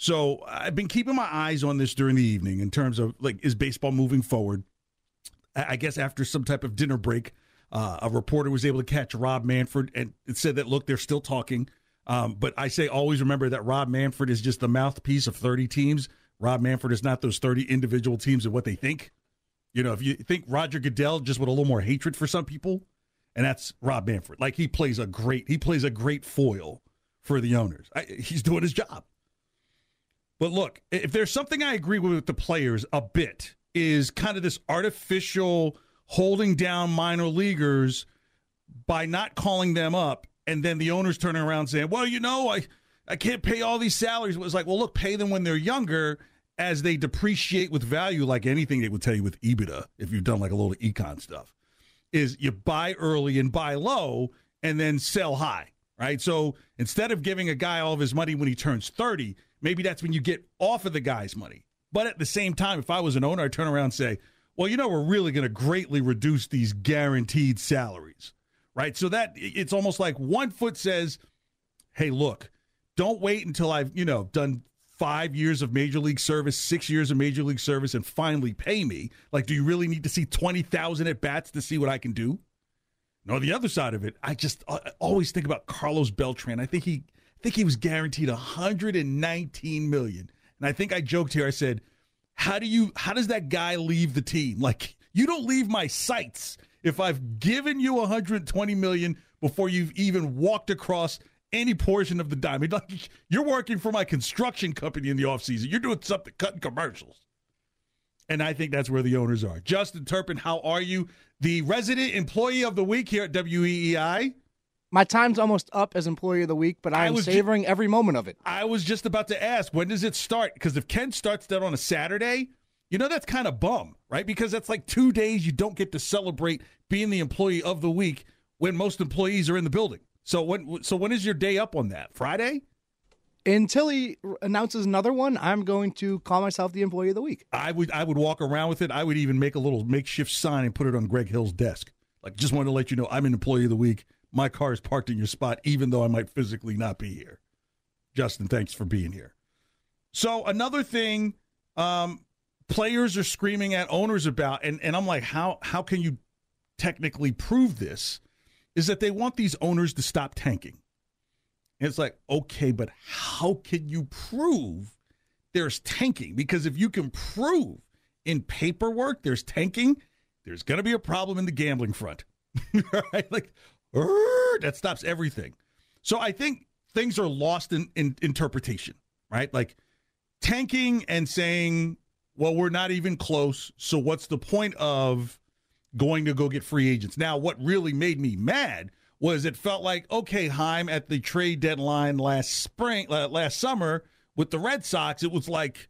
So I've been keeping my eyes on this during the evening in terms of like, is baseball moving forward? I guess after some type of dinner break, uh, a reporter was able to catch Rob Manfred and said that look, they're still talking. Um, but I say always remember that Rob Manfred is just the mouthpiece of 30 teams. Rob Manfred is not those 30 individual teams and what they think. You know, if you think Roger Goodell just with a little more hatred for some people, and that's Rob Manfred. Like he plays a great, he plays a great foil for the owners. I, he's doing his job. But look, if there's something I agree with the players a bit is kind of this artificial holding down minor leaguers by not calling them up and then the owners turning around saying, "Well, you know, I I can't pay all these salaries." It was like, "Well, look, pay them when they're younger as they depreciate with value like anything they would tell you with EBITDA if you've done like a little econ stuff." Is you buy early and buy low and then sell high, right? So, instead of giving a guy all of his money when he turns 30, maybe that's when you get off of the guy's money. But at the same time, if I was an owner, I'd turn around and say, well, you know, we're really going to greatly reduce these guaranteed salaries, right? So that it's almost like one foot says, hey, look, don't wait until I've, you know, done five years of major league service, six years of major league service, and finally pay me. Like, do you really need to see 20,000 at bats to see what I can do? No, the other side of it, I just I always think about Carlos Beltran. I think he I think he was guaranteed 119 million. And I think I joked here. I said, "How do you? How does that guy leave the team? Like you don't leave my sights if I've given you 120 million before you've even walked across any portion of the diamond. Like you're working for my construction company in the offseason. You're doing something, cutting commercials." And I think that's where the owners are. Justin Turpin, how are you? The resident employee of the week here at WEEI. My time's almost up as employee of the week, but I am was ju- savoring every moment of it. I was just about to ask, when does it start? Because if Ken starts that on a Saturday, you know that's kind of bum, right? Because that's like two days you don't get to celebrate being the employee of the week when most employees are in the building. So when so when is your day up on that? Friday? Until he announces another one, I'm going to call myself the employee of the week. I would I would walk around with it. I would even make a little makeshift sign and put it on Greg Hill's desk. Like just wanted to let you know I'm an employee of the week. My car is parked in your spot, even though I might physically not be here. Justin, thanks for being here. So another thing, um, players are screaming at owners about, and, and I'm like, how how can you technically prove this? Is that they want these owners to stop tanking. And it's like, okay, but how can you prove there's tanking? Because if you can prove in paperwork there's tanking, there's going to be a problem in the gambling front. right? Like, that stops everything. So I think things are lost in, in interpretation, right? Like tanking and saying, well, we're not even close. So what's the point of going to go get free agents? Now, what really made me mad was it felt like, okay, Chaim, at the trade deadline last spring, uh, last summer with the Red Sox, it was like,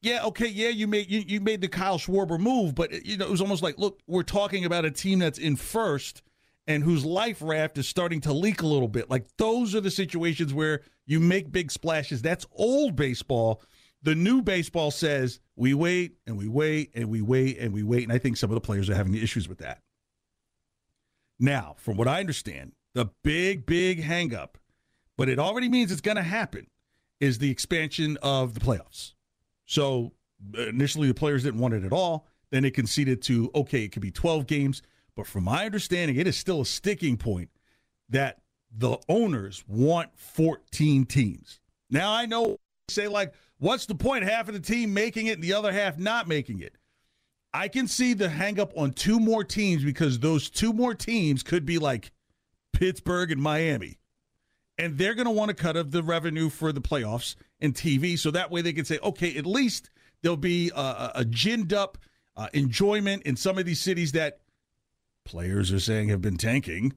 yeah, okay, yeah, you made you, you made the Kyle Schwarber move, but you know it was almost like, look, we're talking about a team that's in first and whose life raft is starting to leak a little bit. Like those are the situations where you make big splashes. That's old baseball. The new baseball says we wait and we wait and we wait and we wait, and I think some of the players are having issues with that. Now, from what I understand, the big, big hangup, but it already means it's going to happen, is the expansion of the playoffs. So uh, initially, the players didn't want it at all. Then it conceded to, okay, it could be 12 games. But from my understanding, it is still a sticking point that the owners want 14 teams. Now, I know say like, what's the point? Half of the team making it and the other half not making it. I can see the hang up on two more teams because those two more teams could be like Pittsburgh and Miami. And they're going to want to cut of the revenue for the playoffs and TV. So that way they can say, okay, at least there'll be a, a ginned up uh, enjoyment in some of these cities that players are saying have been tanking.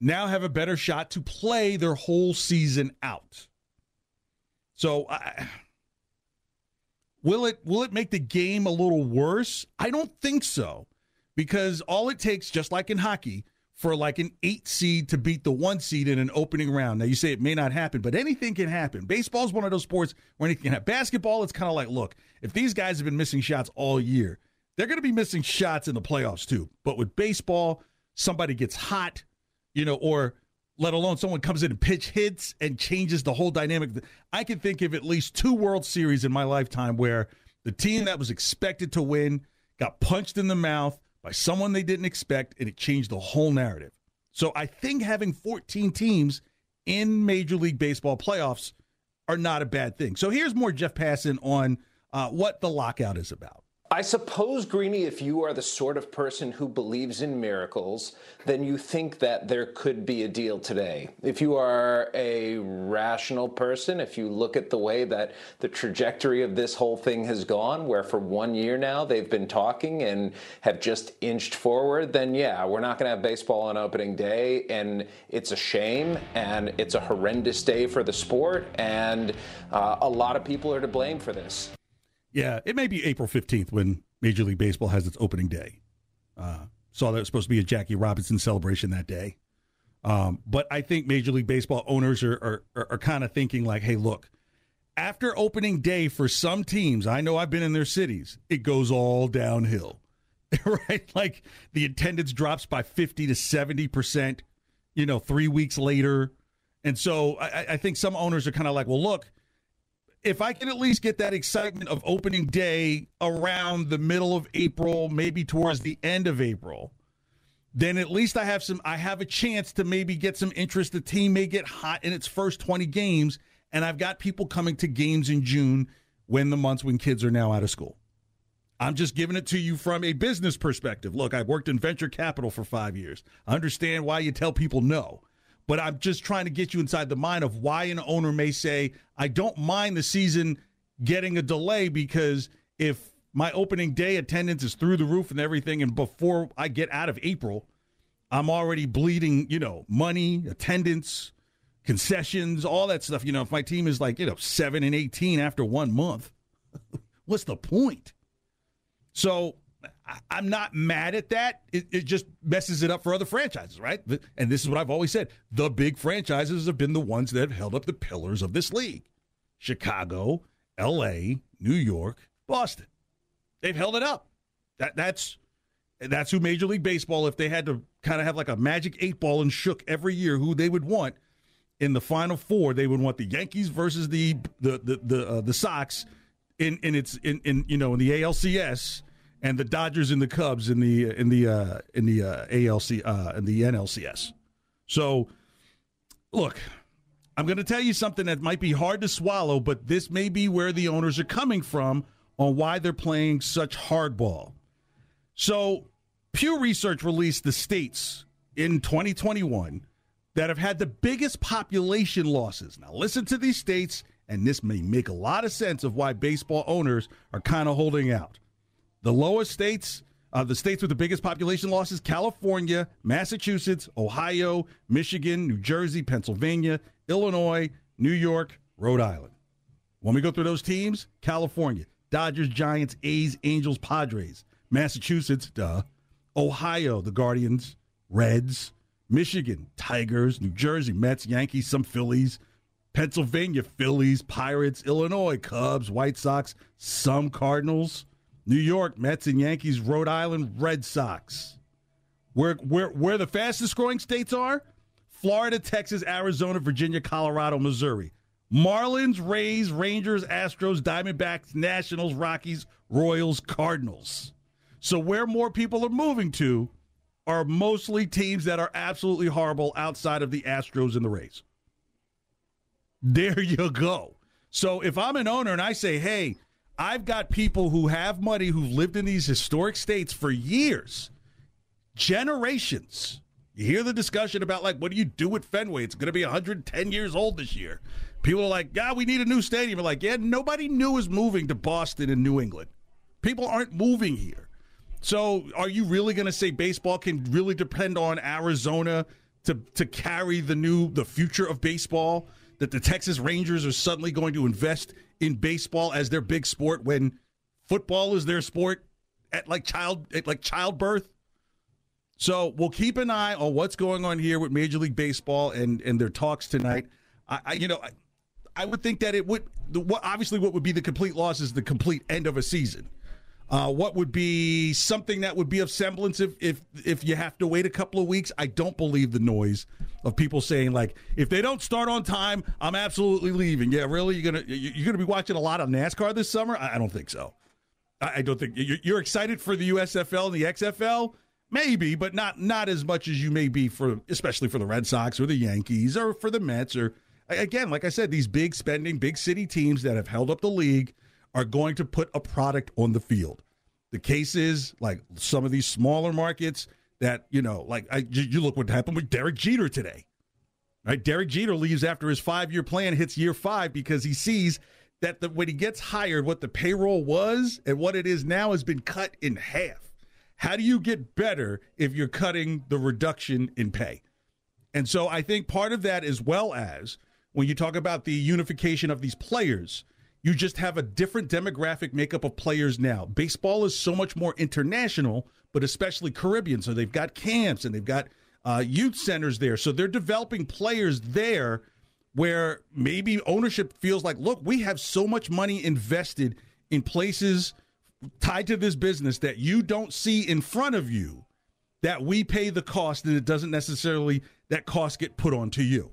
Now have a better shot to play their whole season out. So, I, will it will it make the game a little worse? I don't think so, because all it takes, just like in hockey, for like an eight seed to beat the one seed in an opening round. Now you say it may not happen, but anything can happen. Baseball is one of those sports where anything can happen. Basketball, it's kind of like, look, if these guys have been missing shots all year, they're going to be missing shots in the playoffs too. But with baseball, somebody gets hot, you know, or let alone someone comes in and pitch hits and changes the whole dynamic. I can think of at least two World Series in my lifetime where the team that was expected to win got punched in the mouth by someone they didn't expect, and it changed the whole narrative. So I think having 14 teams in Major League Baseball playoffs are not a bad thing. So here's more Jeff Passan on uh, what the lockout is about. I suppose, Greeny, if you are the sort of person who believes in miracles, then you think that there could be a deal today. If you are a rational person, if you look at the way that the trajectory of this whole thing has gone, where for one year now they've been talking and have just inched forward, then yeah, we're not going to have baseball on opening day. And it's a shame and it's a horrendous day for the sport. And uh, a lot of people are to blame for this. Yeah, it may be April 15th when Major League Baseball has its opening day. Uh, saw that it was supposed to be a Jackie Robinson celebration that day. Um, but I think Major League Baseball owners are, are, are, are kind of thinking like, hey, look, after opening day for some teams, I know I've been in their cities, it goes all downhill, right? Like the attendance drops by 50 to 70%, you know, three weeks later. And so I, I think some owners are kind of like, well, look, if I can at least get that excitement of opening day around the middle of April, maybe towards the end of April, then at least I have some I have a chance to maybe get some interest. The team may get hot in its first 20 games, and I've got people coming to games in June when the months when kids are now out of school. I'm just giving it to you from a business perspective. Look, I've worked in venture capital for five years. I understand why you tell people no but I'm just trying to get you inside the mind of why an owner may say, I don't mind the season getting a delay because if my opening day attendance is through the roof and everything, and before I get out of April, I'm already bleeding, you know, money, attendance, concessions, all that stuff. You know, if my team is like, you know, seven and 18 after one month, what's the point? So I'm not mad at that. It, it, just messes it up for other franchises, right? And this is what I've always said. The big franchises have been the ones that have held up the pillars of this league Chicago, LA, New York, Boston. They've held it up. That, that's, that's who Major League Baseball, if they had to kind of have like a magic eight ball and shook every year, who they would want in the final four, they would want the Yankees versus the the the the, uh, the Sox in in its in, in you know in the ALCS and the Dodgers and the Cubs in the in the uh, in the uh, ALC uh, in the NLCS. So, look, I'm going to tell you something that might be hard to swallow, but this may be where the owners are coming from on why they're playing such hardball. So, Pew Research released the states in 2021 that have had the biggest population losses. Now, listen to these states, and this may make a lot of sense of why baseball owners are kind of holding out. The lowest states, uh, the states with the biggest population losses California, Massachusetts, Ohio, Michigan, New Jersey, Pennsylvania, Illinois, New York, Rhode Island. When we go through those teams, California, Dodgers, Giants, A's, Angels, Padres. Massachusetts, duh. Ohio, the Guardians, Reds. Michigan, Tigers. New Jersey, Mets, Yankees, some Phillies. Pennsylvania, Phillies, Pirates. Illinois, Cubs, White Sox, some Cardinals. New York, Mets and Yankees, Rhode Island, Red Sox. Where, where, where the fastest growing states are? Florida, Texas, Arizona, Virginia, Colorado, Missouri. Marlins, Rays, Rangers, Astros, Diamondbacks, Nationals, Rockies, Royals, Cardinals. So where more people are moving to are mostly teams that are absolutely horrible outside of the Astros and the Rays. There you go. So if I'm an owner and I say, hey, I've got people who have money who've lived in these historic states for years, generations. You hear the discussion about like, what do you do with Fenway? It's going to be 110 years old this year. People are like, yeah, we need a new stadium. We're like, yeah, nobody new is moving to Boston and New England. People aren't moving here. So are you really going to say baseball can really depend on Arizona to to carry the new the future of baseball? That the Texas Rangers are suddenly going to invest in baseball as their big sport when football is their sport at like child at like childbirth? So we'll keep an eye on what's going on here with Major League Baseball and and their talks tonight. I, I you know I, I would think that it would the, what obviously what would be the complete loss is the complete end of a season. Uh, what would be something that would be of semblance if, if if you have to wait a couple of weeks? I don't believe the noise of people saying like, if they don't start on time, I'm absolutely leaving. Yeah, really? You're gonna you're gonna be watching a lot of NASCAR this summer? I don't think so. I don't think you're excited for the USFL and the XFL. Maybe, but not not as much as you may be for, especially for the Red Sox or the Yankees or for the Mets or again, like I said, these big spending, big city teams that have held up the league are going to put a product on the field. The case is like some of these smaller markets that, you know, like I, you look what happened with Derek Jeter today. Right? Derek Jeter leaves after his five year plan hits year five because he sees that the, when he gets hired, what the payroll was and what it is now has been cut in half. How do you get better if you're cutting the reduction in pay? And so I think part of that, as well as when you talk about the unification of these players, you just have a different demographic makeup of players now. Baseball is so much more international, but especially Caribbean. So they've got camps and they've got uh, youth centers there. So they're developing players there where maybe ownership feels like, look, we have so much money invested in places tied to this business that you don't see in front of you that we pay the cost and it doesn't necessarily that cost get put onto you.